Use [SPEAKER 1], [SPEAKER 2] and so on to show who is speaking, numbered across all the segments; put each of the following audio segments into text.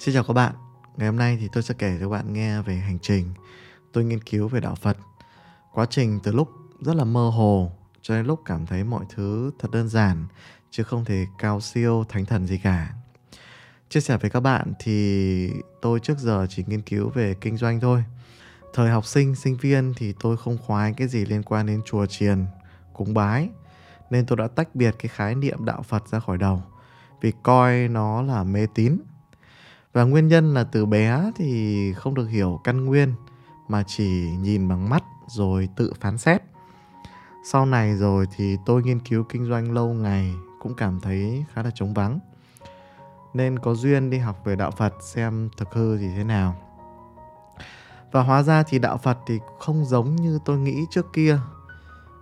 [SPEAKER 1] Xin chào các bạn, ngày hôm nay thì tôi sẽ kể cho các bạn nghe về hành trình tôi nghiên cứu về đạo Phật. Quá trình từ lúc rất là mơ hồ cho đến lúc cảm thấy mọi thứ thật đơn giản chứ không thể cao siêu thánh thần gì cả. Chia sẻ với các bạn thì tôi trước giờ chỉ nghiên cứu về kinh doanh thôi. Thời học sinh, sinh viên thì tôi không khoái cái gì liên quan đến chùa chiền, cúng bái nên tôi đã tách biệt cái khái niệm đạo Phật ra khỏi đầu vì coi nó là mê tín và nguyên nhân là từ bé thì không được hiểu căn nguyên, mà chỉ nhìn bằng mắt rồi tự phán xét. Sau này rồi thì tôi nghiên cứu kinh doanh lâu ngày cũng cảm thấy khá là trống vắng. Nên có duyên đi học về đạo phật xem thực hư thì thế nào. Và hóa ra thì đạo phật thì không giống như tôi nghĩ trước kia.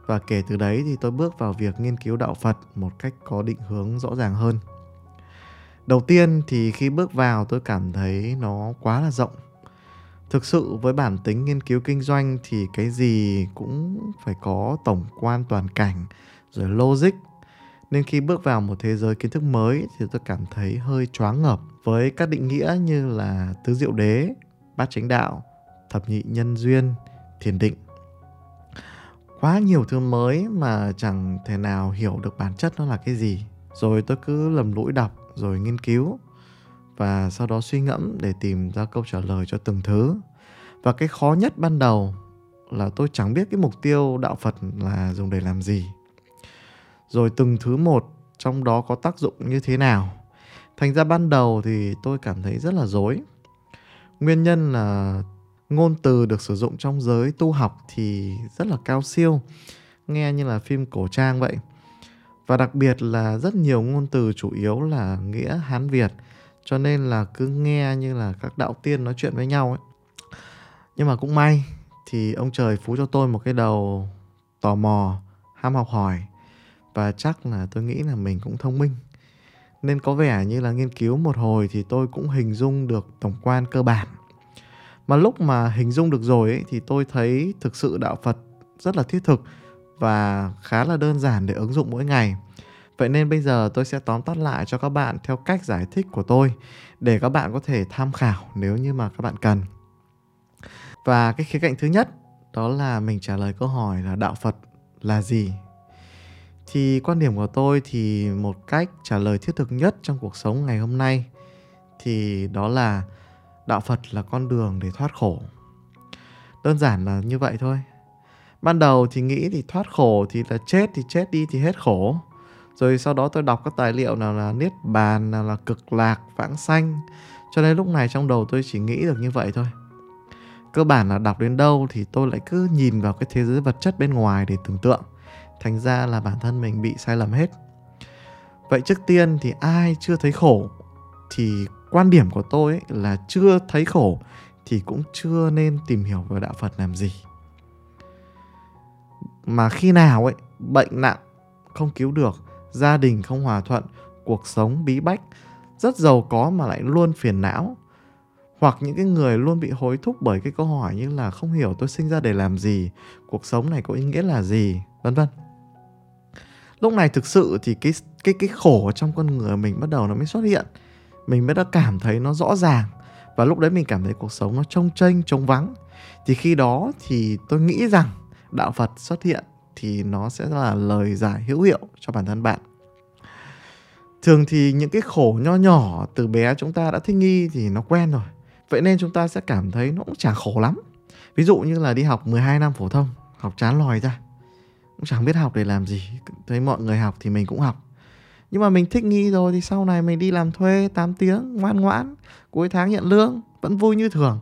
[SPEAKER 1] Và kể từ đấy thì tôi bước vào việc nghiên cứu đạo phật một cách có định hướng rõ ràng hơn đầu tiên thì khi bước vào tôi cảm thấy nó quá là rộng. Thực sự với bản tính nghiên cứu kinh doanh thì cái gì cũng phải có tổng quan toàn cảnh, rồi logic. Nên khi bước vào một thế giới kiến thức mới thì tôi cảm thấy hơi choáng ngợp với các định nghĩa như là tứ diệu đế, bát chánh đạo, thập nhị nhân duyên, thiền định. Quá nhiều thứ mới mà chẳng thể nào hiểu được bản chất nó là cái gì. Rồi tôi cứ lầm lũi đọc rồi nghiên cứu và sau đó suy ngẫm để tìm ra câu trả lời cho từng thứ. Và cái khó nhất ban đầu là tôi chẳng biết cái mục tiêu đạo phật là dùng để làm gì. Rồi từng thứ một trong đó có tác dụng như thế nào. Thành ra ban đầu thì tôi cảm thấy rất là dối nguyên nhân là ngôn từ được sử dụng trong giới tu học thì rất là cao siêu, nghe như là phim cổ trang vậy và đặc biệt là rất nhiều ngôn từ chủ yếu là nghĩa hán việt cho nên là cứ nghe như là các đạo tiên nói chuyện với nhau ấy. Nhưng mà cũng may thì ông trời phú cho tôi một cái đầu tò mò ham học hỏi và chắc là tôi nghĩ là mình cũng thông minh. Nên có vẻ như là nghiên cứu một hồi thì tôi cũng hình dung được tổng quan cơ bản. Mà lúc mà hình dung được rồi ấy, thì tôi thấy thực sự đạo phật rất là thiết thực và khá là đơn giản để ứng dụng mỗi ngày. Vậy nên bây giờ tôi sẽ tóm tắt lại cho các bạn theo cách giải thích của tôi, để các bạn có thể tham khảo nếu như mà các bạn cần. Và cái khía cạnh thứ nhất, đó là mình trả lời câu hỏi là đạo Phật là gì? Thì quan điểm của tôi thì một cách trả lời thiết thực nhất trong cuộc sống ngày hôm nay thì đó là đạo Phật là con đường để thoát khổ. Đơn giản là như vậy thôi ban đầu thì nghĩ thì thoát khổ thì là chết, thì chết đi thì hết khổ. Rồi sau đó tôi đọc các tài liệu nào là niết bàn, nào là cực lạc, vãng sanh. Cho nên lúc này trong đầu tôi chỉ nghĩ được như vậy thôi. Cơ bản là đọc đến đâu thì tôi lại cứ nhìn vào cái thế giới vật chất bên ngoài để tưởng tượng. Thành ra là bản thân mình bị sai lầm hết. Vậy trước tiên thì ai chưa thấy khổ? Thì quan điểm của tôi ấy là chưa thấy khổ thì cũng chưa nên tìm hiểu về đạo phật làm gì mà khi nào ấy, bệnh nặng, không cứu được, gia đình không hòa thuận, cuộc sống bí bách, rất giàu có mà lại luôn phiền não. Hoặc những cái người luôn bị hối thúc bởi cái câu hỏi như là không hiểu tôi sinh ra để làm gì, cuộc sống này có ý nghĩa là gì? vân vân. Lúc này thực sự thì cái cái cái khổ trong con người mình bắt đầu nó mới xuất hiện. Mình mới đã cảm thấy nó rõ ràng. Và lúc đấy mình cảm thấy cuộc sống nó trông tranh trông vắng. Thì khi đó thì tôi nghĩ rằng đạo Phật xuất hiện thì nó sẽ là lời giải hữu hiệu cho bản thân bạn. Thường thì những cái khổ nho nhỏ từ bé chúng ta đã thích nghi thì nó quen rồi. Vậy nên chúng ta sẽ cảm thấy nó cũng chả khổ lắm. Ví dụ như là đi học 12 năm phổ thông, học chán lòi ra. Cũng chẳng biết học để làm gì. Thấy mọi người học thì mình cũng học. Nhưng mà mình thích nghi rồi thì sau này mình đi làm thuê 8 tiếng, ngoan ngoãn, cuối tháng nhận lương, vẫn vui như thường.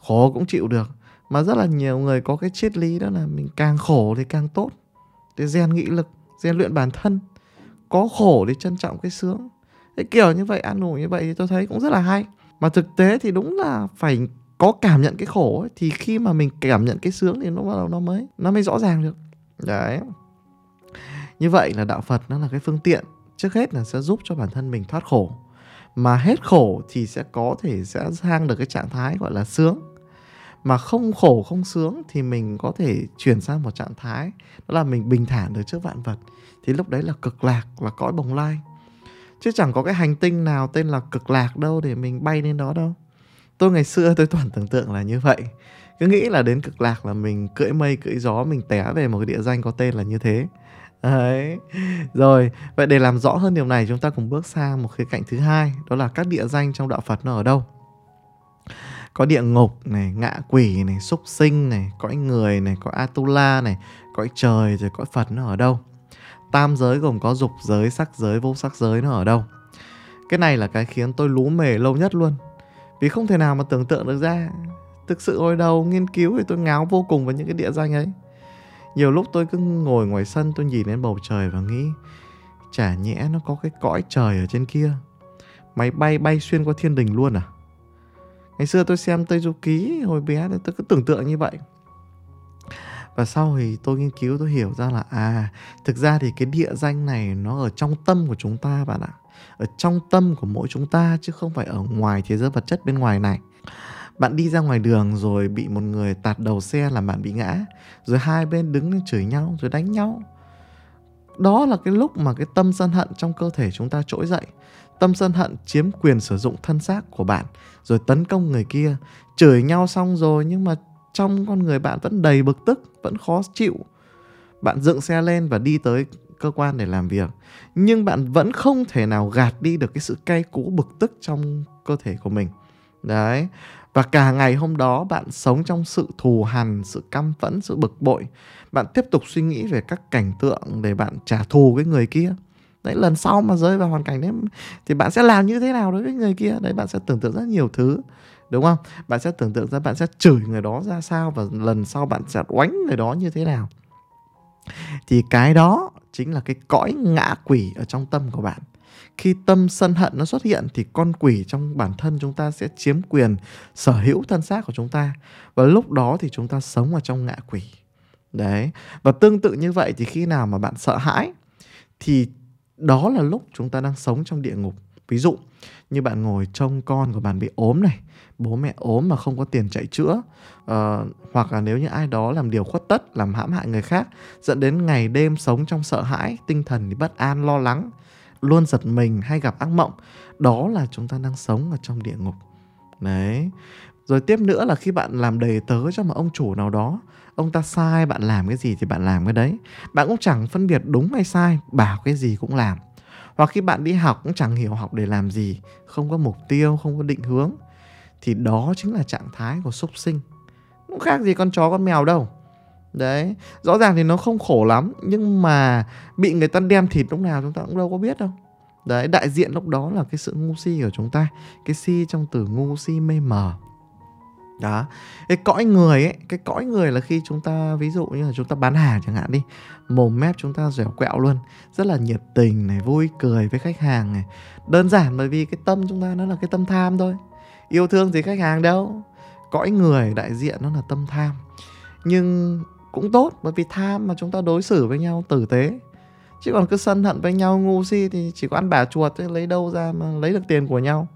[SPEAKER 1] Khổ cũng chịu được mà rất là nhiều người có cái triết lý đó là mình càng khổ thì càng tốt. Để rèn nghị lực rèn luyện bản thân. Có khổ để trân trọng cái sướng. Cái kiểu như vậy ăn ngủ như vậy thì tôi thấy cũng rất là hay. Mà thực tế thì đúng là phải có cảm nhận cái khổ ấy, thì khi mà mình cảm nhận cái sướng thì nó bắt đầu nó mới nó mới rõ ràng được. Đấy. Như vậy là đạo phật nó là cái phương tiện. Trước hết là sẽ giúp cho bản thân mình thoát khổ. Mà hết khổ thì sẽ có thể sẽ sang được cái trạng thái gọi là sướng mà không khổ không sướng thì mình có thể chuyển sang một trạng thái đó là mình bình thản được trước vạn vật. Thì lúc đấy là cực lạc là cõi bồng lai. Chứ chẳng có cái hành tinh nào tên là cực lạc đâu để mình bay lên đó đâu. Tôi ngày xưa tôi toàn tưởng tượng là như vậy. Cứ nghĩ là đến cực lạc là mình cưỡi mây cưỡi gió mình té về một cái địa danh có tên là như thế. Đấy. Rồi, vậy để làm rõ hơn điều này chúng ta cùng bước sang một khía cạnh thứ hai, đó là các địa danh trong đạo Phật nó ở đâu. Có địa ngục này, ngạ quỷ này, súc sinh này, cõi người này, cõi Atula này, cõi trời rồi cõi Phật nó ở đâu. Tam giới gồm có dục giới, sắc giới, vô sắc giới nó ở đâu. Cái này là cái khiến tôi lú mề lâu nhất luôn. Vì không thể nào mà tưởng tượng được ra. Thực sự hồi đầu nghiên cứu thì tôi ngáo vô cùng với những cái địa danh ấy nhiều lúc tôi cứ ngồi ngoài sân tôi nhìn lên bầu trời và nghĩ chả nhẽ nó có cái cõi trời ở trên kia máy bay bay xuyên qua thiên đình luôn à ngày xưa tôi xem tây du ký hồi bé tôi cứ tưởng tượng như vậy. Và sau thì tôi nghiên cứu, tôi hiểu ra là à thực ra thì cái địa danh này nó ở trong tâm của chúng ta bạn ạ. Ở trong tâm của mỗi chúng ta chứ không phải ở ngoài thế giới vật chất bên ngoài này. Bạn đi ra ngoài đường rồi bị một người tạt đầu xe làm bạn bị ngã, rồi hai bên đứng lên chửi nhau, rồi đánh nhau. Đó là cái lúc mà cái tâm sân hận trong cơ thể chúng ta trỗi dậy tâm sân hận chiếm quyền sử dụng thân xác của bạn rồi tấn công người kia. Chửi nhau xong rồi nhưng mà trong con người bạn vẫn đầy bực tức vẫn khó chịu. Bạn dựng xe lên và đi tới cơ quan để làm việc. Nhưng bạn vẫn không thể nào gạt đi được cái sự cay cú bực tức trong cơ thể của mình. Đấy. Và cả ngày hôm đó bạn sống trong sự thù hằn, sự căm phẫn, sự bực bội. Bạn tiếp tục suy nghĩ về các cảnh tượng để bạn trả thù cái người kia. Đấy, lần sau mà rơi vào hoàn cảnh đấy thì bạn sẽ làm như thế nào đối với người kia? Đấy, bạn sẽ tưởng tượng rất nhiều thứ. Đúng không? Bạn sẽ tưởng tượng ra bạn sẽ chửi người đó ra sao và lần sau bạn sẽ oánh người đó như thế nào. Thì cái đó chính là cái cõi ngạ quỷ ở trong tâm của bạn khi tâm sân hận nó xuất hiện thì con quỷ trong bản thân chúng ta sẽ chiếm quyền sở hữu thân xác của chúng ta và lúc đó thì chúng ta sống ở trong ngạ quỷ đấy, và tương tự như vậy thì khi nào mà bạn sợ hãi thì đó là lúc chúng ta đang sống trong địa ngục. Ví dụ như bạn ngồi trông con của bạn bị ốm này bố mẹ ốm mà không có tiền chạy chữa uh, hoặc là nếu như ai đó làm điều khuất tất làm hãm hại người khác dẫn đến ngày đêm sống trong sợ hãi tinh thần thì bất an lo lắng luôn giật mình hay gặp ác mộng. Đó là chúng ta đang sống ở trong địa ngục. Đấy. Rồi tiếp nữa là khi bạn làm đầy tớ cho một ông chủ nào đó ông ta sai, bạn làm cái gì thì bạn làm cái đấy. Bạn cũng chẳng phân biệt đúng hay sai, bảo cái gì cũng làm. Hoặc khi bạn đi học cũng chẳng hiểu học để làm gì, không có mục tiêu, không có định hướng, thì đó chính là trạng thái của súc sinh. Cũng khác gì con chó, con mèo đâu. Đấy, rõ ràng thì nó không khổ lắm, nhưng mà bị người ta đem thịt lúc nào chúng ta cũng đâu có biết đâu. Đấy, đại diện lúc đó là cái sự ngu si của chúng ta, cái si trong từ ngu si mê mờ đó. Cái cõi người ấy, cái cõi người là khi chúng ta, ví dụ như là chúng ta bán hàng chẳng hạn đi, mồm mép chúng ta dẻo quẹo luôn, rất là nhiệt tình này, vui cười với khách hàng này. Đơn giản bởi vì cái tâm chúng ta nó là cái tâm tham thôi. Yêu thương gì khách hàng đâu. Cõi người đại diện nó là tâm tham. Nhưng cũng tốt bởi vì tham mà chúng ta đối xử với nhau tử tế. Chứ còn cứ sân hận với nhau, ngu si thì chỉ có ăn bả chuột chứ lấy đâu ra mà lấy được tiền của nhau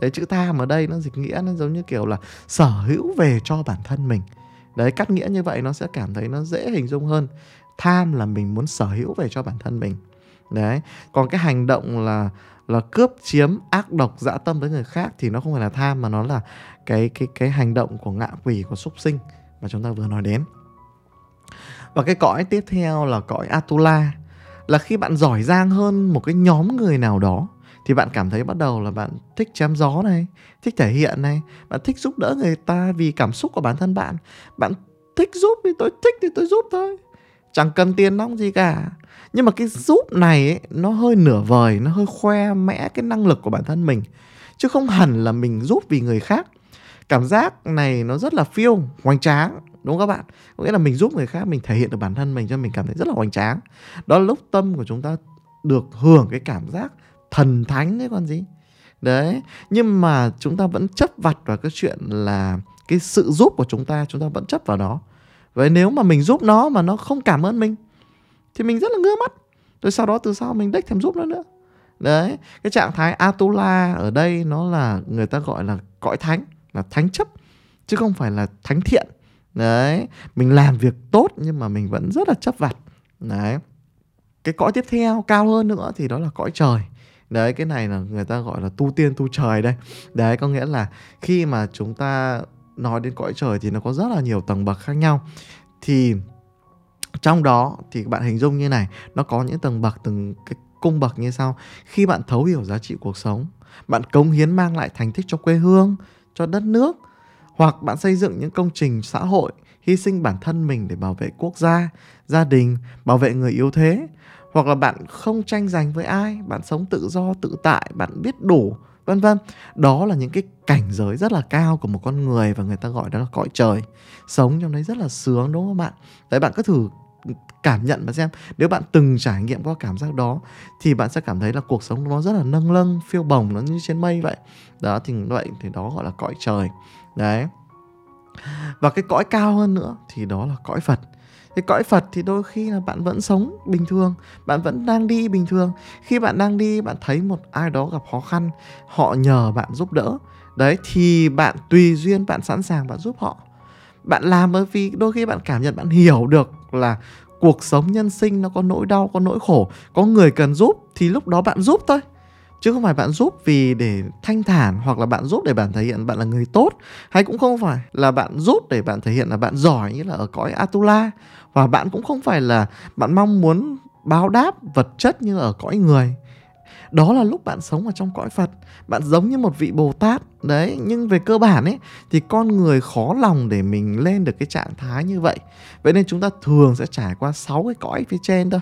[SPEAKER 1] đấy, chữ tham ở đây nó dịch nghĩa, nó giống như kiểu là sở hữu về cho bản thân mình. Đấy, cắt nghĩa như vậy nó sẽ cảm thấy nó dễ hình dung hơn. Tham là mình muốn sở hữu về cho bản thân mình. Đấy, còn cái hành động là là cướp, chiếm, ác độc, dã tâm với người khác thì nó không phải là tham mà nó là cái cái cái hành động của ngạ quỷ, của súc sinh mà chúng ta vừa nói đến. Và cái cõi tiếp theo là cõi Atula, là khi bạn giỏi giang hơn một cái nhóm người nào đó thì bạn cảm thấy bắt đầu là bạn thích chém gió này, thích thể hiện này, bạn thích giúp đỡ người ta vì cảm xúc của bản thân bạn. Bạn thích giúp thì tôi thích thì tôi giúp thôi. Chẳng cần tiền nong gì cả. Nhưng mà cái giúp này ấy, nó hơi nửa vời, nó hơi khoe mẽ cái năng lực của bản thân mình. Chứ không hẳn là mình giúp vì người khác. Cảm giác này nó rất là phiêu, hoành tráng đúng không các bạn có nghĩa là mình giúp người khác mình thể hiện được bản thân mình cho mình cảm thấy rất là hoành tráng đó là lúc tâm của chúng ta được hưởng cái cảm giác thần thánh đấy con gì? Đấy, nhưng mà chúng ta vẫn chấp vặt vào cái chuyện là cái sự giúp của chúng ta chúng ta vẫn chấp vào đó vậy nếu mà mình giúp nó mà nó không cảm ơn mình, thì mình rất là ngứa mắt. Rồi sau đó từ sau mình đếch thèm giúp nó nữa. Đấy, cái trạng thái atula ở đây nó là người ta gọi là cõi thánh, là thánh chấp, chứ không phải là thánh thiện. Đấy, mình làm việc tốt nhưng mà mình vẫn rất là chấp vặt. Đấy, cái cõi tiếp theo cao hơn nữa thì đó là cõi trời đấy, cái này là người ta gọi là tu tiên tu trời đây. Đấy, có nghĩa là khi mà chúng ta nói đến cõi trời thì nó có rất là nhiều tầng bậc khác nhau. Thì trong đó thì bạn hình dung như này, nó có những tầng bậc, từng cái cung bậc như sau. Khi bạn thấu hiểu giá trị cuộc sống, bạn cống hiến mang lại thành tích cho quê hương, cho đất nước, hoặc bạn xây dựng những công trình xã hội, hy sinh bản thân mình để bảo vệ quốc gia gia đình, bảo vệ người yếu thế hoặc là bạn không tranh giành với ai, bạn sống tự do, tự tại, bạn biết đủ, vân vân. Đó là những cái cảnh giới rất là cao của một con người và người ta gọi đó là cõi trời. Sống trong đấy rất là sướng, đúng không bạn? Đấy, bạn cứ thử cảm nhận và xem. Nếu bạn từng trải nghiệm qua cảm giác đó, thì bạn sẽ cảm thấy là cuộc sống nó rất là nâng lâng, phiêu bồng nó như trên mây vậy. Đó, thì vậy thì đó gọi là cõi trời. Đấy. Và cái cõi cao hơn nữa thì đó là cõi phật cái cõi Phật thì đôi khi là bạn vẫn sống bình thường, bạn vẫn đang đi bình thường. Khi bạn đang đi, bạn thấy một ai đó gặp khó khăn, họ nhờ bạn giúp đỡ. Đấy thì bạn tùy duyên, bạn sẵn sàng bạn giúp họ. Bạn làm bởi vì đôi khi bạn cảm nhận bạn hiểu được là cuộc sống nhân sinh nó có nỗi đau, có nỗi khổ, có người cần giúp thì lúc đó bạn giúp thôi chứ không phải bạn giúp vì để thanh thản hoặc là bạn giúp để bạn thể hiện bạn là người tốt. Hay cũng không phải là bạn giúp để bạn thể hiện là bạn giỏi như là ở cõi Atula. Và bạn cũng không phải là bạn mong muốn báo đáp vật chất như ở cõi người. Đó là lúc bạn sống ở trong cõi Phật. Bạn giống như một vị Bồ Tát. Đấy, nhưng về cơ bản ấy, thì con người khó lòng để mình lên được cái trạng thái như vậy. Vậy nên chúng ta thường sẽ trải qua sáu cái cõi phía trên thôi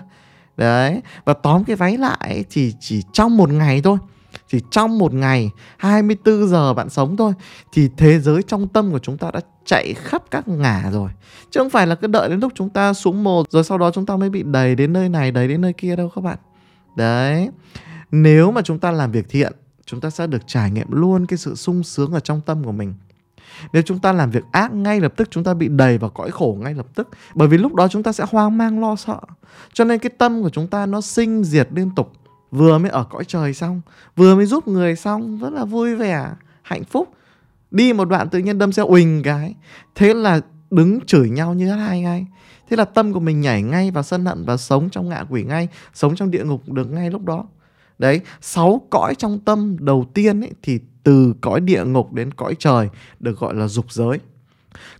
[SPEAKER 1] đấy, và tóm cái váy lại thì chỉ trong một ngày thôi. Chỉ trong một ngày 24 giờ bạn sống thôi, thì thế giới trong tâm của chúng ta đã chạy khắp các ngả rồi. Chứ không phải là cứ đợi đến lúc chúng ta xuống một, rồi sau đó chúng ta mới bị đầy đến nơi này đầy đến nơi kia đâu các bạn. Đấy, nếu mà chúng ta làm việc thiện, chúng ta sẽ được trải nghiệm luôn cái sự sung sướng ở trong tâm của mình nếu chúng ta làm việc ác ngay lập tức chúng ta bị đầy vào cõi khổ ngay lập tức. Bởi vì lúc đó chúng ta sẽ hoang mang lo sợ. Cho nên cái tâm của chúng ta nó sinh diệt liên tục. Vừa mới ở cõi trời xong vừa mới giúp người xong rất là vui vẻ hạnh phúc. Đi một đoạn tự nhiên đâm xe uỳnh cái. Thế là đứng chửi nhau như hai ngay. Thế là tâm của mình nhảy ngay vào sân hận và sống trong ngạ quỷ ngay sống trong địa ngục được ngay lúc đó. Đấy sáu cõi trong tâm đầu tiên ấy, thì từ cõi địa ngục đến cõi trời, được gọi là dục giới.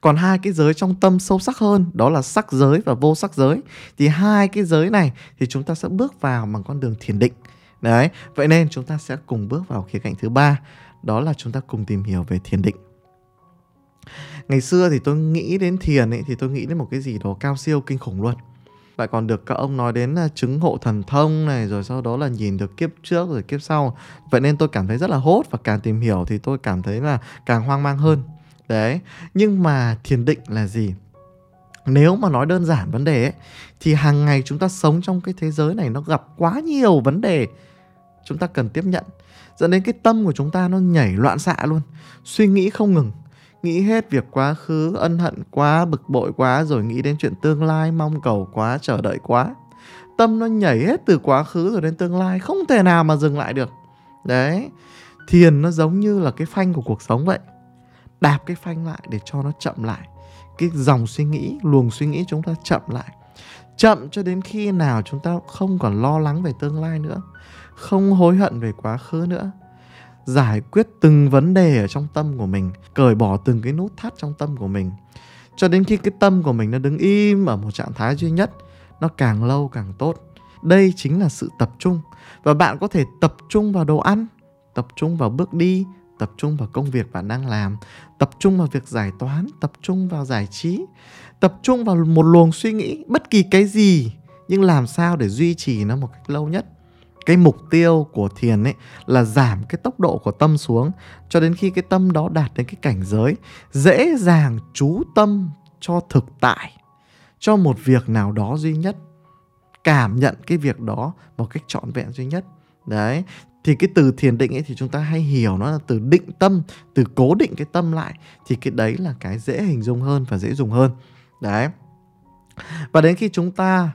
[SPEAKER 1] Còn hai cái giới trong tâm sâu sắc hơn, đó là sắc giới và vô sắc giới, thì hai cái giới này thì chúng ta sẽ bước vào bằng con đường thiền định. Đấy, vậy nên chúng ta sẽ cùng bước vào khía cạnh thứ ba, đó là chúng ta cùng tìm hiểu về thiền định. Ngày xưa thì tôi nghĩ đến thiền ấy, thì tôi nghĩ đến một cái gì đó cao siêu, kinh khủng luôn lại còn được các ông nói đến là chứng hộ thần thông này rồi sau đó là nhìn được kiếp trước rồi kiếp sau. Vậy nên tôi cảm thấy rất là hốt và càng tìm hiểu thì tôi cảm thấy là càng hoang mang hơn. Đấy nhưng mà thiền định là gì? Nếu mà nói đơn giản vấn đề ấy, thì hàng ngày chúng ta sống trong cái thế giới này nó gặp quá nhiều vấn đề chúng ta cần tiếp nhận. Dẫn đến cái tâm của chúng ta nó nhảy loạn xạ luôn suy nghĩ không ngừng nghĩ hết việc quá khứ, ân hận quá, bực bội quá, rồi nghĩ đến chuyện tương lai, mong cầu quá, chờ đợi quá. Tâm nó nhảy hết từ quá khứ rồi đến tương lai, không thể nào mà dừng lại được. Đấy, thiền nó giống như là cái phanh của cuộc sống vậy. Đạp cái phanh lại để cho nó chậm lại. Cái dòng suy nghĩ, luồng suy nghĩ chúng ta chậm lại. Chậm cho đến khi nào chúng ta không còn lo lắng về tương lai nữa, không hối hận về quá khứ nữa giải quyết từng vấn đề ở trong tâm của mình, cởi bỏ từng cái nút thắt trong tâm của mình. Cho đến khi cái tâm của mình nó đứng im ở một trạng thái duy nhất, nó càng lâu càng tốt. Đây chính là sự tập trung. Và bạn có thể tập trung vào đồ ăn, tập trung vào bước đi, tập trung vào công việc bạn đang làm, tập trung vào việc giải toán, tập trung vào giải trí, tập trung vào một luồng suy nghĩ, bất kỳ cái gì, nhưng làm sao để duy trì nó một cách lâu nhất cái mục tiêu của thiền ấy là giảm cái tốc độ của tâm xuống, cho đến khi cái tâm đó đạt đến cái cảnh giới dễ dàng chú tâm cho thực tại, cho một việc nào đó duy nhất, cảm nhận cái việc đó một cách trọn vẹn duy nhất. Đấy, thì cái từ thiền định ấy thì chúng ta hay hiểu nó là từ định tâm, từ cố định cái tâm lại, thì cái đấy là cái dễ hình dung hơn và dễ dùng hơn. Đấy, và đến khi chúng ta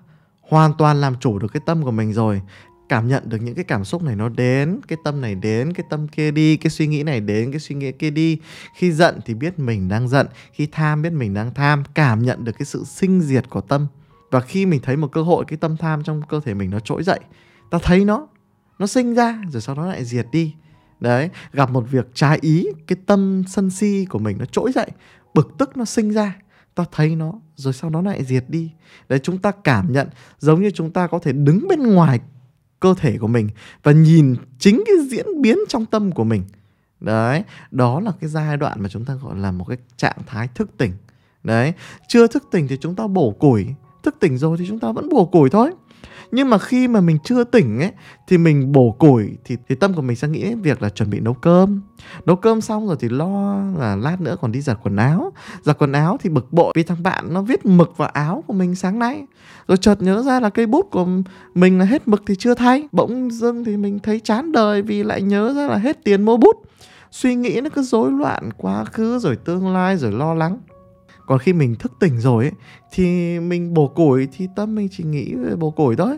[SPEAKER 1] hoàn toàn làm chủ được cái tâm của mình rồi cảm nhận được những cái cảm xúc này nó đến, cái tâm này đến, cái tâm kia đi, cái suy nghĩ này đến, cái suy nghĩ kia đi. Khi giận thì biết mình đang giận, khi tham biết mình đang tham, cảm nhận được cái sự sinh diệt của tâm. Và khi mình thấy một cơ hội, cái tâm tham trong cơ thể mình nó trỗi dậy, ta thấy nó nó sinh ra rồi sau đó lại diệt đi. Đấy, gặp một việc trái ý, cái tâm sân si của mình nó trỗi dậy, bực tức nó sinh ra, ta thấy nó rồi sau đó lại diệt đi. Đấy, chúng ta cảm nhận, giống như chúng ta có thể đứng bên ngoài cơ thể của mình và nhìn chính cái diễn biến trong tâm của mình. Đấy, đó là cái giai đoạn mà chúng ta gọi là một cái trạng thái thức tỉnh. Đấy, chưa thức tỉnh thì chúng ta bổ củi, thức tỉnh rồi thì chúng ta vẫn bổ củi thôi nhưng mà khi mà mình chưa tỉnh ấy, thì mình bổ củi, thì thì tâm của mình sẽ nghĩ đến việc là chuẩn bị nấu cơm. Nấu cơm xong rồi thì lo là lát nữa còn đi giặt quần áo. Giặt quần áo thì bực bội vì thằng bạn nó viết mực vào áo của mình sáng nay. Rồi chợt nhớ ra là cây bút của mình là hết mực thì chưa thay. Bỗng dưng thì mình thấy chán đời vì lại nhớ ra là hết tiền mua bút. Suy nghĩ nó cứ rối loạn quá khứ, rồi tương lai, rồi lo lắng còn khi mình thức tỉnh rồi ấy, thì mình bổ củi thì tâm mình chỉ nghĩ về bổ củi thôi.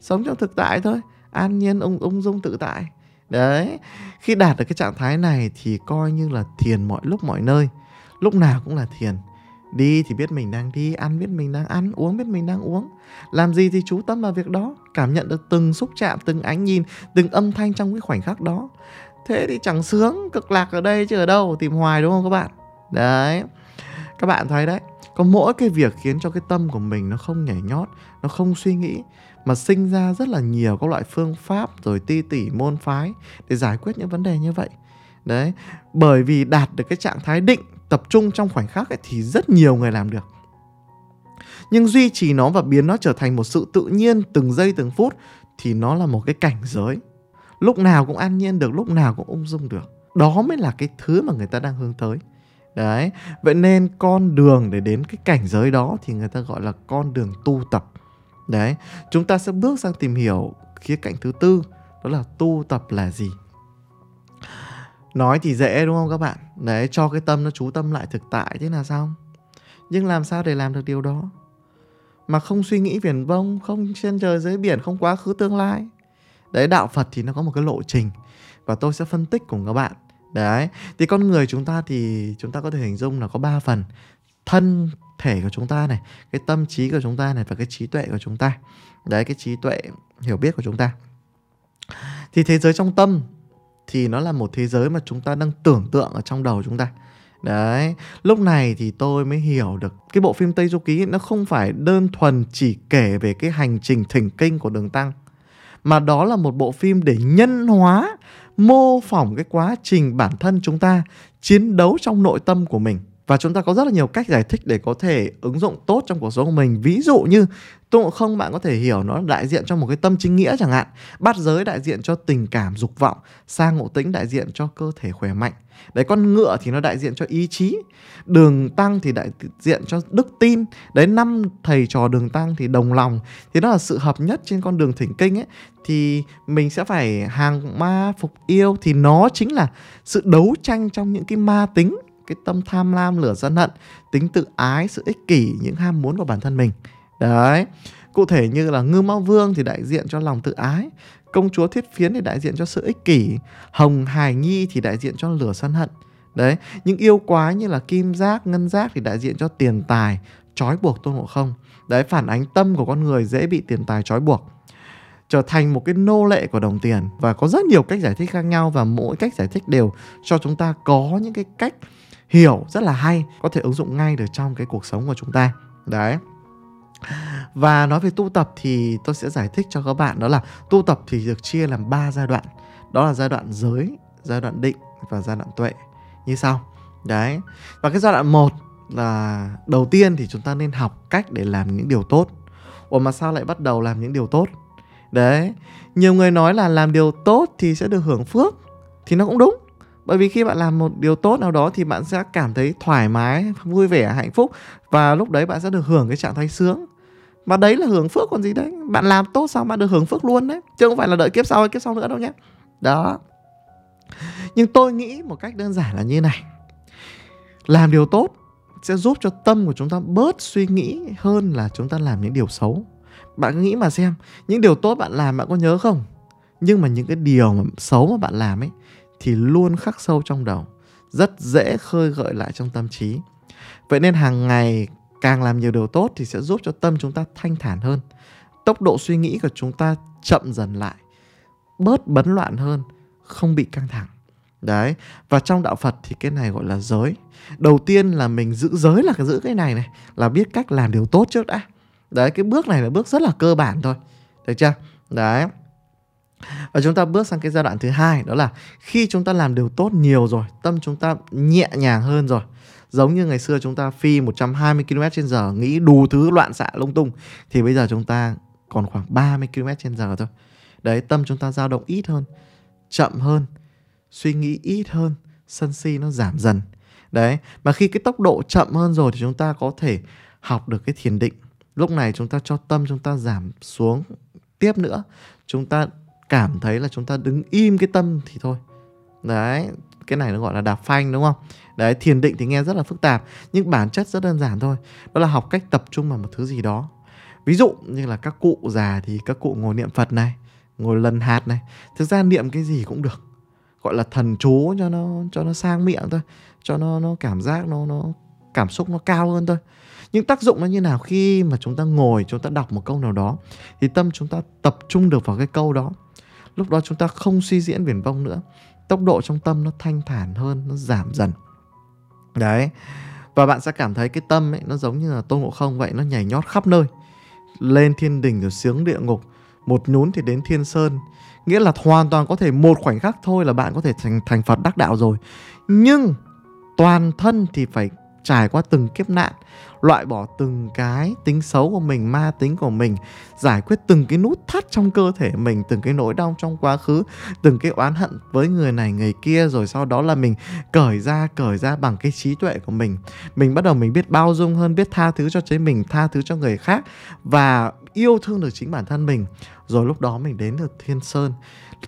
[SPEAKER 1] Sống trong thực tại thôi an nhiên ung ung dung tự tại. Đấy khi đạt được cái trạng thái này thì coi như là thiền mọi lúc mọi nơi. Lúc nào cũng là thiền. Đi thì biết mình đang đi ăn biết mình đang ăn uống biết mình đang uống. Làm gì thì chú tâm vào việc đó cảm nhận được từng xúc chạm từng ánh nhìn từng âm thanh trong cái khoảnh khắc đó. Thế thì chẳng sướng cực lạc ở đây chứ ở đâu tìm hoài đúng không các bạn? Đấy các bạn thấy đấy có mỗi cái việc khiến cho cái tâm của mình nó không nhảy nhót nó không suy nghĩ mà sinh ra rất là nhiều các loại phương pháp rồi ti tỉ môn phái để giải quyết những vấn đề như vậy. Đấy bởi vì đạt được cái trạng thái định tập trung trong khoảnh khắc ấy, thì rất nhiều người làm được. Nhưng duy trì nó và biến nó trở thành một sự tự nhiên từng giây từng phút thì nó là một cái cảnh giới. Lúc nào cũng an nhiên được lúc nào cũng ung dung được. Đó mới là cái thứ mà người ta đang hướng tới đấy. Vậy nên con đường để đến cái cảnh giới đó thì người ta gọi là con đường tu tập. Đấy. Chúng ta sẽ bước sang tìm hiểu khía cạnh thứ tư, đó là tu tập là gì. Nói thì dễ, đúng không các bạn? Đấy, cho cái tâm nó chú tâm lại thực tại thế là xong. Nhưng làm sao để làm được điều đó? Mà không suy nghĩ viển vông, không trên trời dưới biển, không quá khứ tương lai. Đấy, đạo phật thì nó có một cái lộ trình. Và tôi sẽ phân tích cùng các bạn đấy, thì con người chúng ta thì chúng ta có thể hình dung là có ba phần. Thân thể của chúng ta này, cái tâm trí của chúng ta này và cái trí tuệ của chúng ta. Đấy, cái trí tuệ hiểu biết của chúng ta. Thì thế giới trong tâm thì nó là một thế giới mà chúng ta đang tưởng tượng ở trong đầu chúng ta. Đấy, lúc này thì tôi mới hiểu được cái bộ phim tây du ký nó không phải đơn thuần chỉ kể về cái hành trình thỉnh kinh của đường tăng, mà đó là một bộ phim để nhân hóa mô phỏng cái quá trình bản thân chúng ta, chiến đấu trong nội tâm của mình và chúng ta có rất là nhiều cách giải thích để có thể ứng dụng tốt trong cuộc sống của mình. Ví dụ như tôn không bạn có thể hiểu nó đại diện cho một cái tâm chính nghĩa chẳng hạn. Bát giới đại diện cho tình cảm dục vọng sang ngộ tĩnh đại diện cho cơ thể khỏe mạnh. Đấy, con ngựa thì nó đại diện cho ý chí, đường tăng thì đại diện cho đức tin. Đấy, năm thầy trò đường tăng thì đồng lòng. Thì đó là sự hợp nhất trên con đường thỉnh kinh ấy. Thì mình sẽ phải hàng ma phục yêu thì nó chính là sự đấu tranh trong những cái ma tính cái tâm tham lam, lửa sân hận, tính tự ái, sự ích kỷ, những ham muốn của bản thân mình. Đấy. Cụ thể như là ngư mao vương thì đại diện cho lòng tự ái, công chúa thiết phiến thì đại diện cho sự ích kỷ, hồng hải nhi thì đại diện cho lửa sân hận. Đấy. Những yêu quái như là kim giác, ngân giác thì đại diện cho tiền tài, trói buộc tôn ngộ không. Đấy, phản ánh tâm của con người dễ bị tiền tài trói buộc, trở thành một cái nô lệ của đồng tiền. Và có rất nhiều cách giải thích khác nhau và mỗi cách giải thích đều cho chúng ta có những cái cách hiểu rất là hay, có thể ứng dụng ngay được trong cái cuộc sống của chúng ta. Đấy. Và nói về tu tập thì tôi sẽ giải thích cho các bạn, đó là tu tập thì được chia làm 3 giai đoạn. Đó là giai đoạn giới, giai đoạn định và giai đoạn tuệ. Như sau. Đấy. Và cái giai đoạn 1 là đầu tiên thì chúng ta nên học cách để làm những điều tốt. Ủa mà sao lại bắt đầu làm những điều tốt? Đấy. Nhiều người nói là làm điều tốt thì sẽ được hưởng phước, thì nó cũng đúng bởi vì khi bạn làm một điều tốt nào đó thì bạn sẽ cảm thấy thoải mái, vui vẻ, hạnh phúc. Và lúc đấy bạn sẽ được hưởng cái trạng thái sướng. Và đấy là hưởng phước còn gì đấy. Bạn làm tốt xong bạn được hưởng phước luôn đấy. Chứ không phải là đợi kiếp sau hay kiếp sau nữa đâu nhé. Đó. Nhưng tôi nghĩ một cách đơn giản là như này. Làm điều tốt sẽ giúp cho tâm của chúng ta bớt suy nghĩ hơn là chúng ta làm những điều xấu. Bạn nghĩ mà xem, những điều tốt bạn làm bạn có nhớ không? Nhưng mà những cái điều mà xấu mà bạn làm ấy thì luôn khắc sâu trong đầu, rất dễ khơi gợi lại trong tâm trí. Vậy nên hàng ngày càng làm nhiều điều tốt thì sẽ giúp cho tâm chúng ta thanh thản hơn, tốc độ suy nghĩ của chúng ta chậm dần lại, bớt bấn loạn hơn, không bị căng thẳng. Đấy, và trong đạo phật thì cái này gọi là giới. Đầu tiên là mình giữ, giới là giữ cái này này, là biết cách làm điều tốt trước đã. Đấy, cái bước này là bước rất là cơ bản thôi được chưa? Đấy và chúng ta bước sang cái giai đoạn thứ hai đó là khi chúng ta làm điều tốt nhiều rồi tâm chúng ta nhẹ nhàng hơn rồi giống như ngày xưa chúng ta phi 120 km trên giờ nghĩ đủ thứ loạn xạ lung tung thì bây giờ chúng ta còn khoảng 30 km trên giờ thôi đấy tâm chúng ta dao động ít hơn chậm hơn suy nghĩ ít hơn sân si nó giảm dần đấy mà khi cái tốc độ chậm hơn rồi thì chúng ta có thể học được cái thiền định lúc này chúng ta cho tâm chúng ta giảm xuống tiếp nữa chúng ta cảm thấy là chúng ta đứng im cái tâm thì thôi. Đấy, cái này nó gọi là đạp phanh, đúng không? Đấy, thiền định thì nghe rất là phức tạp, nhưng bản chất rất đơn giản thôi. Đó là học cách tập trung vào một thứ gì đó. Ví dụ như là các cụ già thì các cụ ngồi niệm phật này, ngồi lần hạt này, thực ra niệm cái gì cũng được. Gọi là thần chú cho nó cho nó sang miệng thôi, cho nó nó cảm giác nó nó cảm xúc nó cao hơn thôi. Nhưng tác dụng nó như nào khi mà chúng ta ngồi, chúng ta đọc một câu nào đó, thì tâm chúng ta tập trung được vào cái câu đó lúc đó chúng ta không suy diễn viển vông nữa. Tốc độ trong tâm nó thanh thản hơn, nó giảm dần. Đấy. Và bạn sẽ cảm thấy cái tâm ấy, nó giống như là tôn ngộ không vậy, nó nhảy nhót khắp nơi. Lên thiên đình rồi xuống địa ngục, một nhún thì đến thiên sơn. Nghĩa là hoàn toàn có thể một khoảnh khắc thôi là bạn có thể thành thành phật đắc đạo rồi. Nhưng toàn thân thì phải trải qua từng kiếp nạn, loại bỏ từng cái tính xấu của mình, ma tính của mình, giải quyết từng cái nút thắt trong cơ thể mình, từng cái nỗi đau trong quá khứ, từng cái oán hận với người này, người kia, rồi sau đó là mình cởi ra cởi ra bằng cái trí tuệ của mình. Mình bắt đầu mình biết bao dung hơn, biết tha thứ cho chính mình, tha thứ cho người khác và yêu thương được chính bản thân mình. Rồi lúc đó mình đến được thiên sơn.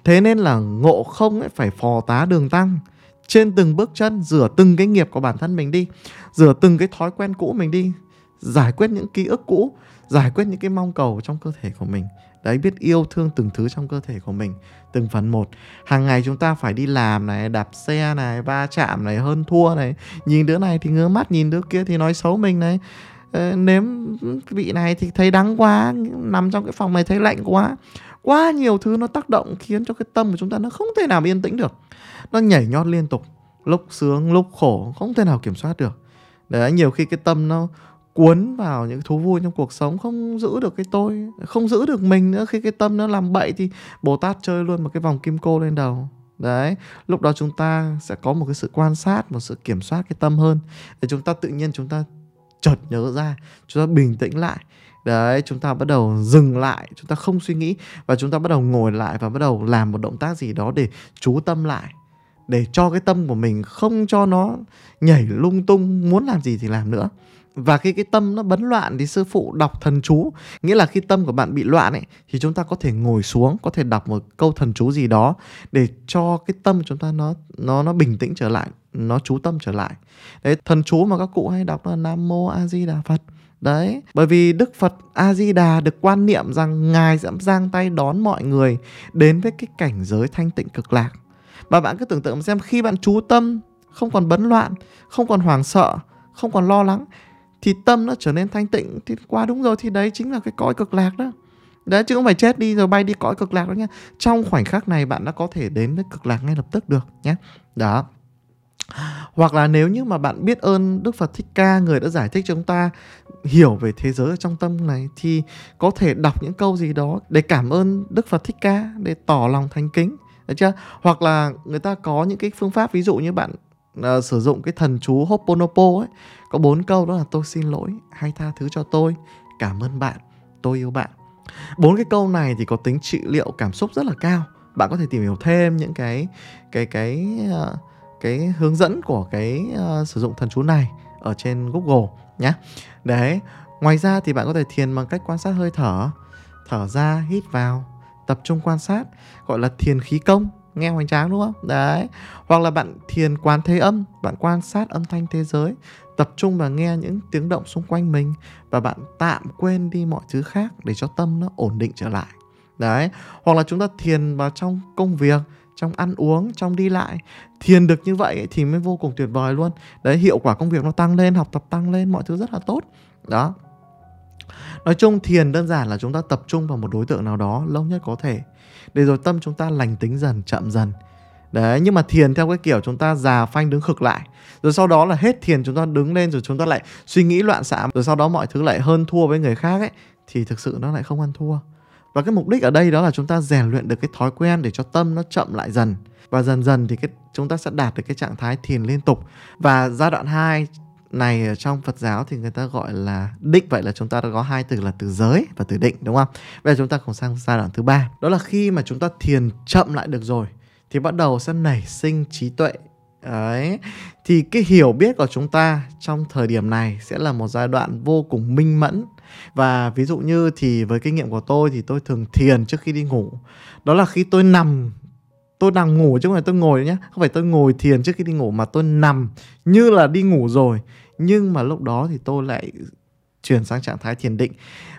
[SPEAKER 1] Thế nên là ngộ không ấy phải phò tá đường tăng trên từng bước chân, rửa từng cái nghiệp của bản thân mình đi. Rửa từng cái thói quen cũ mình đi. Giải quyết những ký ức cũ. Giải quyết những cái mong cầu trong cơ thể của mình. Đấy, biết yêu thương từng thứ trong cơ thể của mình. Từng phần một. Hàng ngày chúng ta phải đi làm này, đạp xe này, va chạm này, hơn thua này. Nhìn đứa này thì ngứa mắt, nhìn đứa kia thì nói xấu mình này. Ờ, nếm vị này thì thấy đắng quá, nằm trong cái phòng này thấy lạnh quá. Quá nhiều thứ nó tác động khiến cho cái tâm của chúng ta nó không thể nào yên tĩnh được nó nhảy nhót liên tục, lúc sướng, lúc khổ, không thể nào kiểm soát được. Đấy nhiều khi cái tâm nó cuốn vào những thú vui trong cuộc sống, không giữ được cái tôi, không giữ được mình nữa. Khi cái tâm nó làm bậy thì bồ tát chơi luôn một cái vòng kim cô lên đầu. Đấy, lúc đó chúng ta sẽ có một cái sự quan sát, một sự kiểm soát cái tâm hơn. Để chúng ta tự nhiên chúng ta chợt nhớ ra, chúng ta bình tĩnh lại. Đấy, chúng ta bắt đầu dừng lại, chúng ta không suy nghĩ và chúng ta bắt đầu ngồi lại và bắt đầu làm một động tác gì đó để chú tâm lại để cho cái tâm của mình không cho nó nhảy lung tung muốn làm gì thì làm nữa. Và khi cái tâm nó bấn loạn thì sư phụ đọc thần chú. Nghĩa là khi tâm của bạn bị loạn ấy thì chúng ta có thể ngồi xuống có thể đọc một câu thần chú gì đó để cho cái tâm của chúng ta nó nó nó bình tĩnh trở lại nó chú tâm trở lại. Đấy thần chú mà các cụ hay đọc là nam mô a di đà phật. Đấy, bởi vì Đức Phật A Di Đà được quan niệm rằng ngài sẽ giang tay đón mọi người đến với cái cảnh giới thanh tịnh cực lạc. Và bạn cứ tưởng tượng xem khi bạn chú tâm, không còn bấn loạn, không còn hoảng sợ, không còn lo lắng thì tâm nó trở nên thanh tịnh thì qua đúng rồi thì đấy chính là cái cõi cực lạc đó. Đấy chứ không phải chết đi rồi bay đi cõi cực lạc đó nhá. Trong khoảnh khắc này bạn đã có thể đến với cực lạc ngay lập tức được nhé. Đó. Hoặc là nếu như mà bạn biết ơn Đức Phật Thích Ca người đã giải thích cho chúng ta hiểu về thế giới ở trong tâm này thì có thể đọc những câu gì đó để cảm ơn Đức Phật Thích Ca để tỏ lòng thành kính được chưa? Hoặc là người ta có những cái phương pháp ví dụ như bạn uh, sử dụng cái thần chú Hoponopo ấy có bốn câu đó là tôi xin lỗi, hay tha thứ cho tôi, cảm ơn bạn, tôi yêu bạn. Bốn cái câu này thì có tính trị liệu cảm xúc rất là cao. Bạn có thể tìm hiểu thêm những cái cái cái uh, cái hướng dẫn của cái uh, sử dụng thần chú này ở trên Google nhé. Đấy, ngoài ra thì bạn có thể thiền bằng cách quan sát hơi thở, thở ra, hít vào, tập trung quan sát, gọi là thiền khí công, nghe hoành tráng đúng không? Đấy. Hoặc là bạn thiền quán thế âm, bạn quan sát âm thanh thế giới, tập trung và nghe những tiếng động xung quanh mình và bạn tạm quên đi mọi thứ khác để cho tâm nó ổn định trở lại. Đấy, hoặc là chúng ta thiền vào trong công việc, trong ăn uống, trong đi lại. Thiền được như vậy thì mới vô cùng tuyệt vời luôn. Đấy, hiệu quả công việc nó tăng lên, học tập tăng lên, mọi thứ rất là tốt. Đó nói chung thiền đơn giản là chúng ta tập trung vào một đối tượng nào đó lâu nhất có thể, để rồi tâm chúng ta lành tính dần, chậm dần. Đấy, nhưng mà thiền theo cái kiểu chúng ta già phanh đứng khực lại, rồi sau đó là hết thiền chúng ta đứng lên rồi chúng ta lại suy nghĩ loạn xạ, rồi sau đó mọi thứ lại hơn thua với người khác ấy, thì thực sự nó lại không ăn thua. Và cái mục đích ở đây đó là chúng ta rèn luyện được cái thói quen để cho tâm nó chậm lại dần. Và dần dần thì cái, chúng ta sẽ đạt được cái trạng thái thiền liên tục. Và giai đoạn 2 này ở trong Phật giáo thì người ta gọi là định vậy là chúng ta đã có hai từ là từ giới và từ định, đúng không? Bây giờ chúng ta cùng sang giai đoạn thứ ba đó là khi mà chúng ta thiền chậm lại được rồi, thì bắt đầu sẽ nảy sinh trí tuệ Đấy. Thì cái hiểu biết của chúng ta trong thời điểm này sẽ là một giai đoạn vô cùng minh mẫn. Và ví dụ như thì với kinh nghiệm của tôi thì tôi thường thiền trước khi đi ngủ. Đó là khi tôi nằm tôi nằm ngủ, chứ không phải tôi ngồi nhé không phải tôi ngồi thiền trước khi đi ngủ mà tôi nằm như là đi ngủ rồi nhưng mà lúc đó thì tôi lại chuyển sang trạng thái thiền định.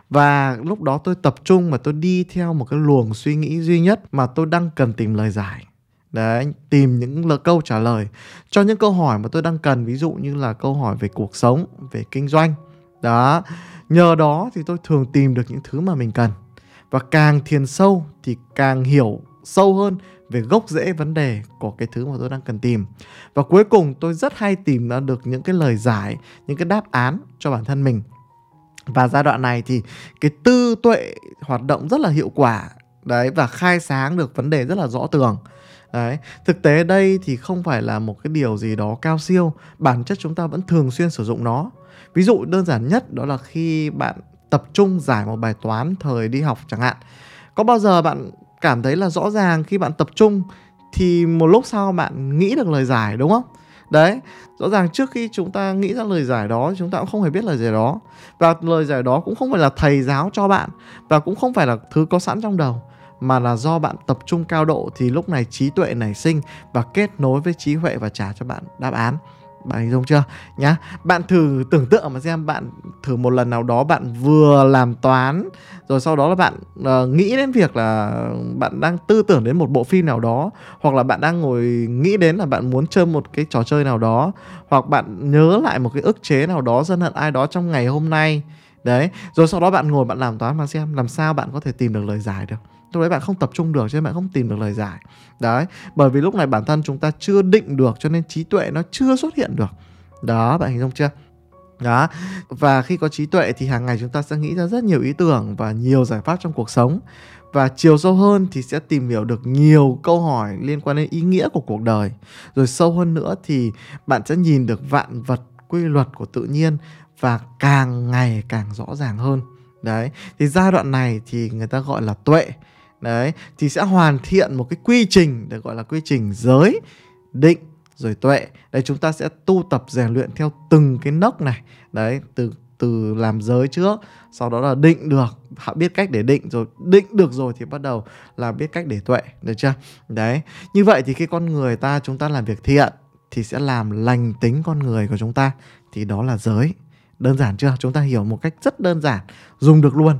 [SPEAKER 1] Và lúc đó tôi tập trung mà tôi đi theo một cái luồng suy nghĩ duy nhất mà tôi đang cần tìm lời giải. Đấy, tìm những lời câu trả lời cho những câu hỏi mà tôi đang cần. Ví dụ như là câu hỏi về cuộc sống, về kinh doanh. Đó, nhờ đó thì tôi thường tìm được những thứ mà mình cần. Và càng thiền sâu thì càng hiểu sâu hơn về gốc rễ vấn đề của cái thứ mà tôi đang cần tìm. Và cuối cùng, tôi rất hay tìm ra được những cái lời giải, những cái đáp án cho bản thân mình. Và giai đoạn này thì cái tư tuệ hoạt động rất là hiệu quả, đấy, và khai sáng được vấn đề rất là rõ tường. Đấy, thực tế đây thì không phải là một cái điều gì đó cao siêu, bản chất chúng ta vẫn thường xuyên sử dụng nó. Ví dụ đơn giản nhất đó là khi bạn tập trung giải một bài toán thời đi học chẳng hạn. Có bao giờ bạn cảm thấy là rõ ràng khi bạn tập trung thì một lúc sau bạn nghĩ được lời giải, đúng không? Đấy, rõ ràng trước khi chúng ta nghĩ ra lời giải đó, chúng ta cũng không hề biết lời giải đó. Và lời giải đó cũng không phải là thầy giáo cho bạn và cũng không phải là thứ có sẵn trong đầu, mà là do bạn tập trung cao độ thì lúc này trí tuệ nảy sinh và kết nối với trí huệ và trả cho bạn đáp án bạn hình dung chưa? Nhá bạn thử tưởng tượng mà xem bạn thử một lần nào đó bạn vừa làm toán rồi sau đó là bạn uh, nghĩ đến việc là bạn đang tư tưởng đến một bộ phim nào đó hoặc là bạn đang ngồi nghĩ đến là bạn muốn chơi một cái trò chơi nào đó hoặc bạn nhớ lại một cái ức chế nào đó dân hận ai đó trong ngày hôm nay. Đấy rồi sau đó bạn ngồi bạn làm toán mà xem làm sao bạn có thể tìm được lời giải được? Lúc đấy bạn không tập trung được cho nên bạn không tìm được lời giải. Đấy, bởi vì lúc này bản thân chúng ta chưa định được cho nên trí tuệ nó chưa xuất hiện được. Đó, bạn hình dung chưa? Đó, và khi có trí tuệ thì hàng ngày chúng ta sẽ nghĩ ra rất nhiều ý tưởng và nhiều giải pháp trong cuộc sống. Và chiều sâu hơn thì sẽ tìm hiểu được nhiều câu hỏi liên quan đến ý nghĩa của cuộc đời. Rồi sâu hơn nữa thì bạn sẽ nhìn được vạn vật quy luật của tự nhiên và càng ngày càng rõ ràng hơn. Đấy, thì giai đoạn này thì người ta gọi là tuệ đấy, thì sẽ hoàn thiện một cái quy trình được gọi là quy trình giới, định, rồi tuệ. Đấy chúng ta sẽ tu tập, rèn luyện theo từng cái nấc này. Đấy, từ từ làm giới trước, sau đó là định được. Họ biết cách để định rồi, định được rồi thì bắt đầu là biết cách để tuệ, được chưa? Đấy, như vậy thì khi con người ta, chúng ta làm việc thiện thì sẽ làm lành tính con người của chúng ta. Thì đó là giới. Đơn giản chưa? Chúng ta hiểu một cách rất đơn giản, dùng được luôn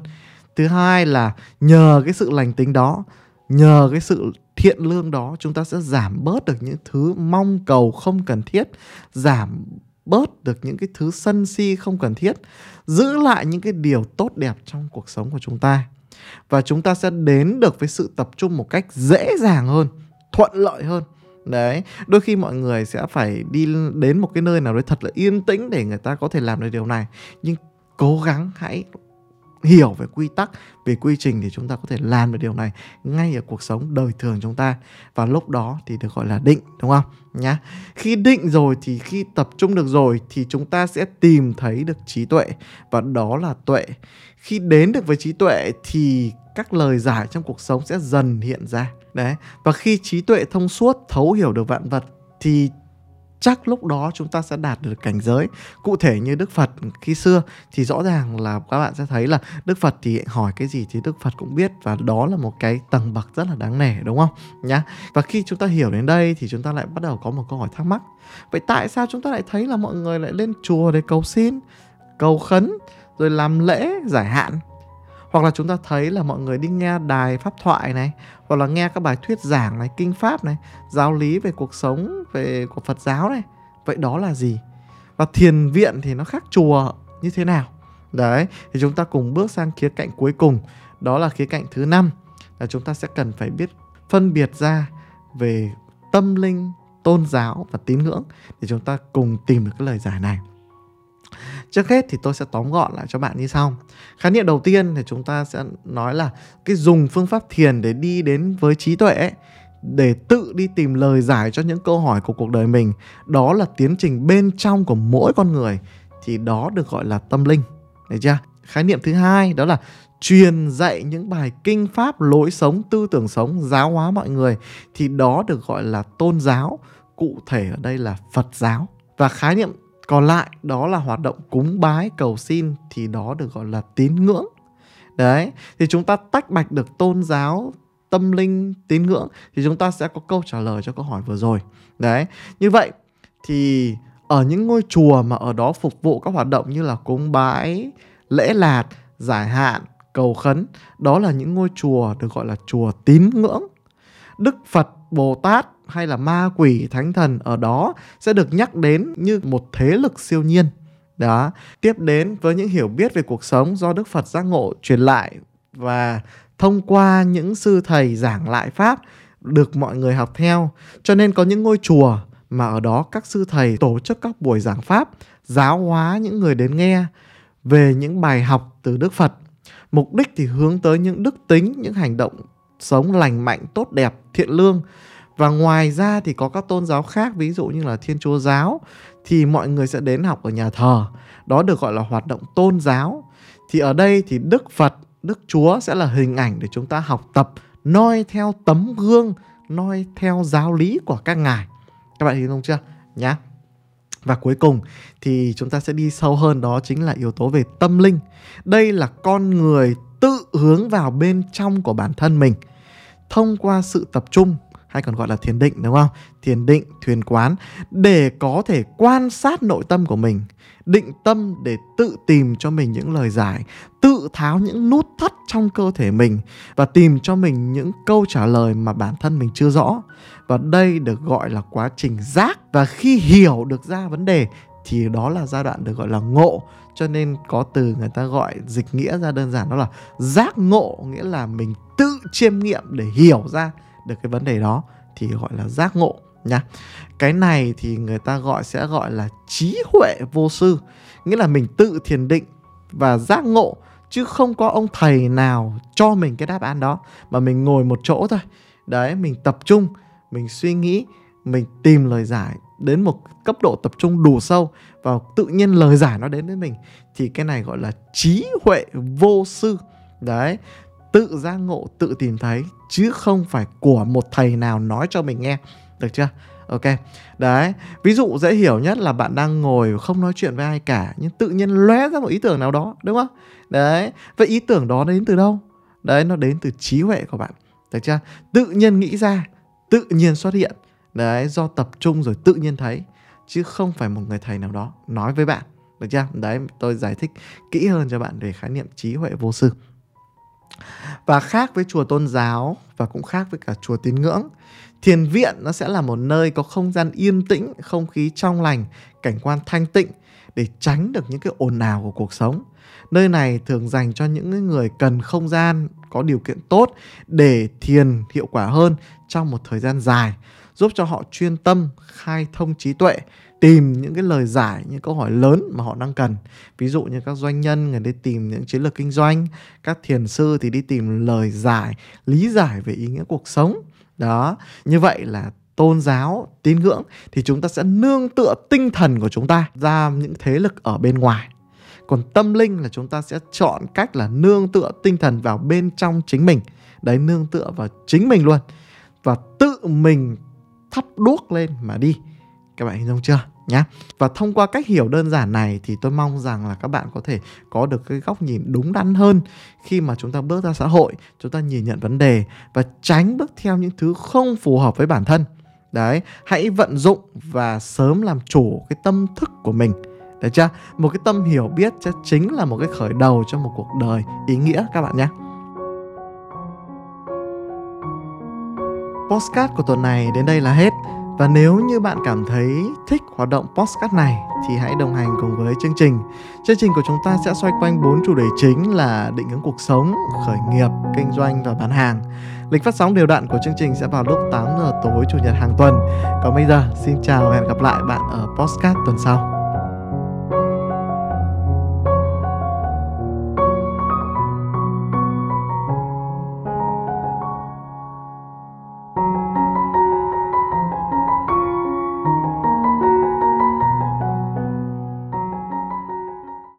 [SPEAKER 1] thứ hai là nhờ cái sự lành tính đó, nhờ cái sự thiện lương đó, chúng ta sẽ giảm bớt được những thứ mong cầu không cần thiết, giảm bớt được những cái thứ sân si không cần thiết, giữ lại những cái điều tốt đẹp trong cuộc sống của chúng ta. Và chúng ta sẽ đến được với sự tập trung một cách dễ dàng hơn, thuận lợi hơn. Đấy, đôi khi mọi người sẽ phải đi đến một cái nơi nào đấy thật là yên tĩnh để người ta có thể làm được điều này. Nhưng cố gắng hãy hiểu về quy tắc, về quy trình thì chúng ta có thể làm được điều này ngay ở cuộc sống đời thường chúng ta. Và lúc đó thì được gọi là định, đúng không? Nhá. Khi định rồi thì khi tập trung được rồi thì chúng ta sẽ tìm thấy được trí tuệ. Và đó là tuệ. Khi đến được với trí tuệ thì các lời giải trong cuộc sống sẽ dần hiện ra. Đấy. Và khi trí tuệ thông suốt, thấu hiểu được vạn vật thì chắc lúc đó chúng ta sẽ đạt được cảnh giới. Cụ thể như đức phật khi xưa thì rõ ràng là các bạn sẽ thấy là đức phật thì hỏi cái gì thì đức phật cũng biết và đó là một cái tầng bậc rất là đáng nể, đúng không? Nhá. Và khi chúng ta hiểu đến đây thì chúng ta lại bắt đầu có một câu hỏi thắc mắc. Vậy tại sao chúng ta lại thấy là mọi người lại lên chùa để cầu xin, cầu khấn, rồi làm lễ, giải hạn? Hoặc là chúng ta thấy là mọi người đi nghe đài pháp thoại này, hoặc là nghe các bài thuyết giảng này, kinh pháp này, giáo lý về cuộc sống, về của phật giáo này, vậy đó là gì? Và thiền viện thì nó khác chùa như thế nào? Đấy, thì chúng ta cùng bước sang khía cạnh cuối cùng, đó là khía cạnh thứ năm, là chúng ta sẽ cần phải biết phân biệt ra về tâm linh, tôn giáo và tín ngưỡng để chúng ta cùng tìm được cái lời giải này trước hết thì tôi sẽ tóm gọn lại cho bạn như sau. Khái niệm đầu tiên thì chúng ta sẽ nói là cái dùng phương pháp thiền để đi đến với trí tuệ ấy, để tự đi tìm lời giải cho những câu hỏi của cuộc đời mình đó là tiến trình bên trong của mỗi con người thì đó được gọi là tâm linh. Được chưa? Khái niệm thứ hai đó là truyền dạy những bài kinh pháp lối sống tư tưởng sống giáo hóa mọi người thì đó được gọi là tôn giáo cụ thể ở đây là phật giáo. Và khái niệm còn lại, đó là hoạt động cúng bái, cầu xin thì đó được gọi là tín ngưỡng. Đấy, thì chúng ta tách bạch được tôn giáo, tâm linh, tín ngưỡng thì chúng ta sẽ có câu trả lời cho câu hỏi vừa rồi. Đấy, như vậy thì ở những ngôi chùa mà ở đó phục vụ các hoạt động như là cúng bái, lễ lạt giải hạn, cầu khấn, đó là những ngôi chùa được gọi là chùa tín ngưỡng. Đức phật, bồ tát hay là ma quỷ thánh thần ở đó sẽ được nhắc đến như một thế lực siêu nhiên. Đó. Tiếp đến, với những hiểu biết về cuộc sống do đức phật giác ngộ truyền lại và thông qua những sư thầy giảng lại pháp được mọi người học theo, cho nên có những ngôi chùa mà ở đó các sư thầy tổ chức các buổi giảng pháp, giáo hóa những người đến nghe về những bài học từ đức phật. Mục đích thì hướng tới những đức tính, những hành động sống lành mạnh, tốt đẹp, thiện lương và ngoài ra thì có các tôn giáo khác, ví dụ như là thiên chúa giáo, thì mọi người sẽ đến học ở nhà thờ. Đó được gọi là hoạt động tôn giáo. Thì ở đây thì đức phật, đức chúa sẽ là hình ảnh để chúng ta học tập, noi theo tấm gương, noi theo giáo lý của các ngài. Các bạn hiểu không chưa? Nhá. Và cuối cùng thì chúng ta sẽ đi sâu hơn, đó chính là yếu tố về tâm linh. Đây là con người tự hướng vào bên trong của bản thân mình, thông qua sự tập trung hay còn gọi là thiền định đúng không? Thiền định, thuyền quán để có thể quan sát nội tâm của mình, định tâm để tự tìm cho mình những lời giải, tự tháo những nút thắt trong cơ thể mình và tìm cho mình những câu trả lời mà bản thân mình chưa rõ. Và đây được gọi là quá trình giác và khi hiểu được ra vấn đề thì đó là giai đoạn được gọi là ngộ cho nên có từ người ta gọi dịch nghĩa ra đơn giản đó là giác ngộ nghĩa là mình tự chiêm nghiệm để hiểu ra được cái vấn đề đó thì gọi là giác ngộ nha. Cái này thì người ta gọi, sẽ gọi là trí huệ vô sư, nghĩa là mình tự thiền định và giác ngộ, chứ không có ông thầy nào cho mình cái đáp án đó, mà mình ngồi một chỗ thôi. Đấy, mình tập trung, mình suy nghĩ, mình tìm lời giải đến một cấp độ tập trung đủ sâu và tự nhiên lời giải nó đến với mình, thì cái này gọi là trí huệ vô sư. Đấy tự giác ngộ, tự tìm thấy, chứ không phải của một thầy nào nói cho mình nghe. Được chưa? Ok. Đấy, ví dụ dễ hiểu nhất là bạn đang ngồi không nói chuyện với ai cả, nhưng tự nhiên lóe ra một ý tưởng nào đó, đúng không? Đấy, vậy ý tưởng đó đến từ đâu? Đấy, nó đến từ trí huệ của bạn. Được chưa? Tự nhiên nghĩ ra, tự nhiên xuất hiện. Đấy, do tập trung rồi tự nhiên thấy, chứ không phải một người thầy nào đó nói với bạn. Được chưa? Đấy, tôi giải thích kỹ hơn cho bạn về khái niệm trí huệ vô sư và khác với chùa tôn giáo và cũng khác với cả chùa tín ngưỡng, thiền viện nó sẽ là một nơi có không gian yên tĩnh, không khí trong lành, cảnh quan thanh tịnh để tránh được những cái ồn ào của cuộc sống. Nơi này thường dành cho những người cần không gian, có điều kiện tốt để thiền hiệu quả hơn trong một thời gian dài, giúp cho họ chuyên tâm, khai thông trí tuệ tìm những cái lời giải, những câu hỏi lớn mà họ đang cần. Ví dụ như các doanh nhân người đi tìm những chiến lược kinh doanh, các thiền sư thì đi tìm lời giải, lý giải về ý nghĩa cuộc sống. Đó, như vậy là tôn giáo, tín ngưỡng thì chúng ta sẽ nương tựa tinh thần của chúng ta ra những thế lực ở bên ngoài. Còn tâm linh là chúng ta sẽ chọn cách là nương tựa tinh thần vào bên trong chính mình. Đấy, nương tựa vào chính mình luôn và tự mình thắp đuốc lên mà đi các bạn hình dung chưa? Nhá. Và thông qua cách hiểu đơn giản này thì tôi mong rằng là các bạn có thể có được cái góc nhìn đúng đắn hơn khi mà chúng ta bước ra xã hội, chúng ta nhìn nhận vấn đề và tránh bước theo những thứ không phù hợp với bản thân. Đấy, hãy vận dụng và sớm làm chủ cái tâm thức của mình. Được chưa? Một cái tâm hiểu biết chắc chính là một cái khởi đầu cho một cuộc đời ý nghĩa, các bạn nhé Postcard của tuần này đến đây là hết. Và nếu như bạn cảm thấy thích hoạt động podcast này thì hãy đồng hành cùng với chương trình. Chương trình của chúng ta sẽ xoay quanh bốn chủ đề chính là định hướng cuộc sống, khởi nghiệp, kinh doanh và bán hàng. Lịch phát sóng đều đặn của chương trình sẽ vào lúc 8 giờ tối chủ nhật hàng tuần. Còn bây giờ, xin chào và hẹn gặp lại bạn ở podcast tuần sau.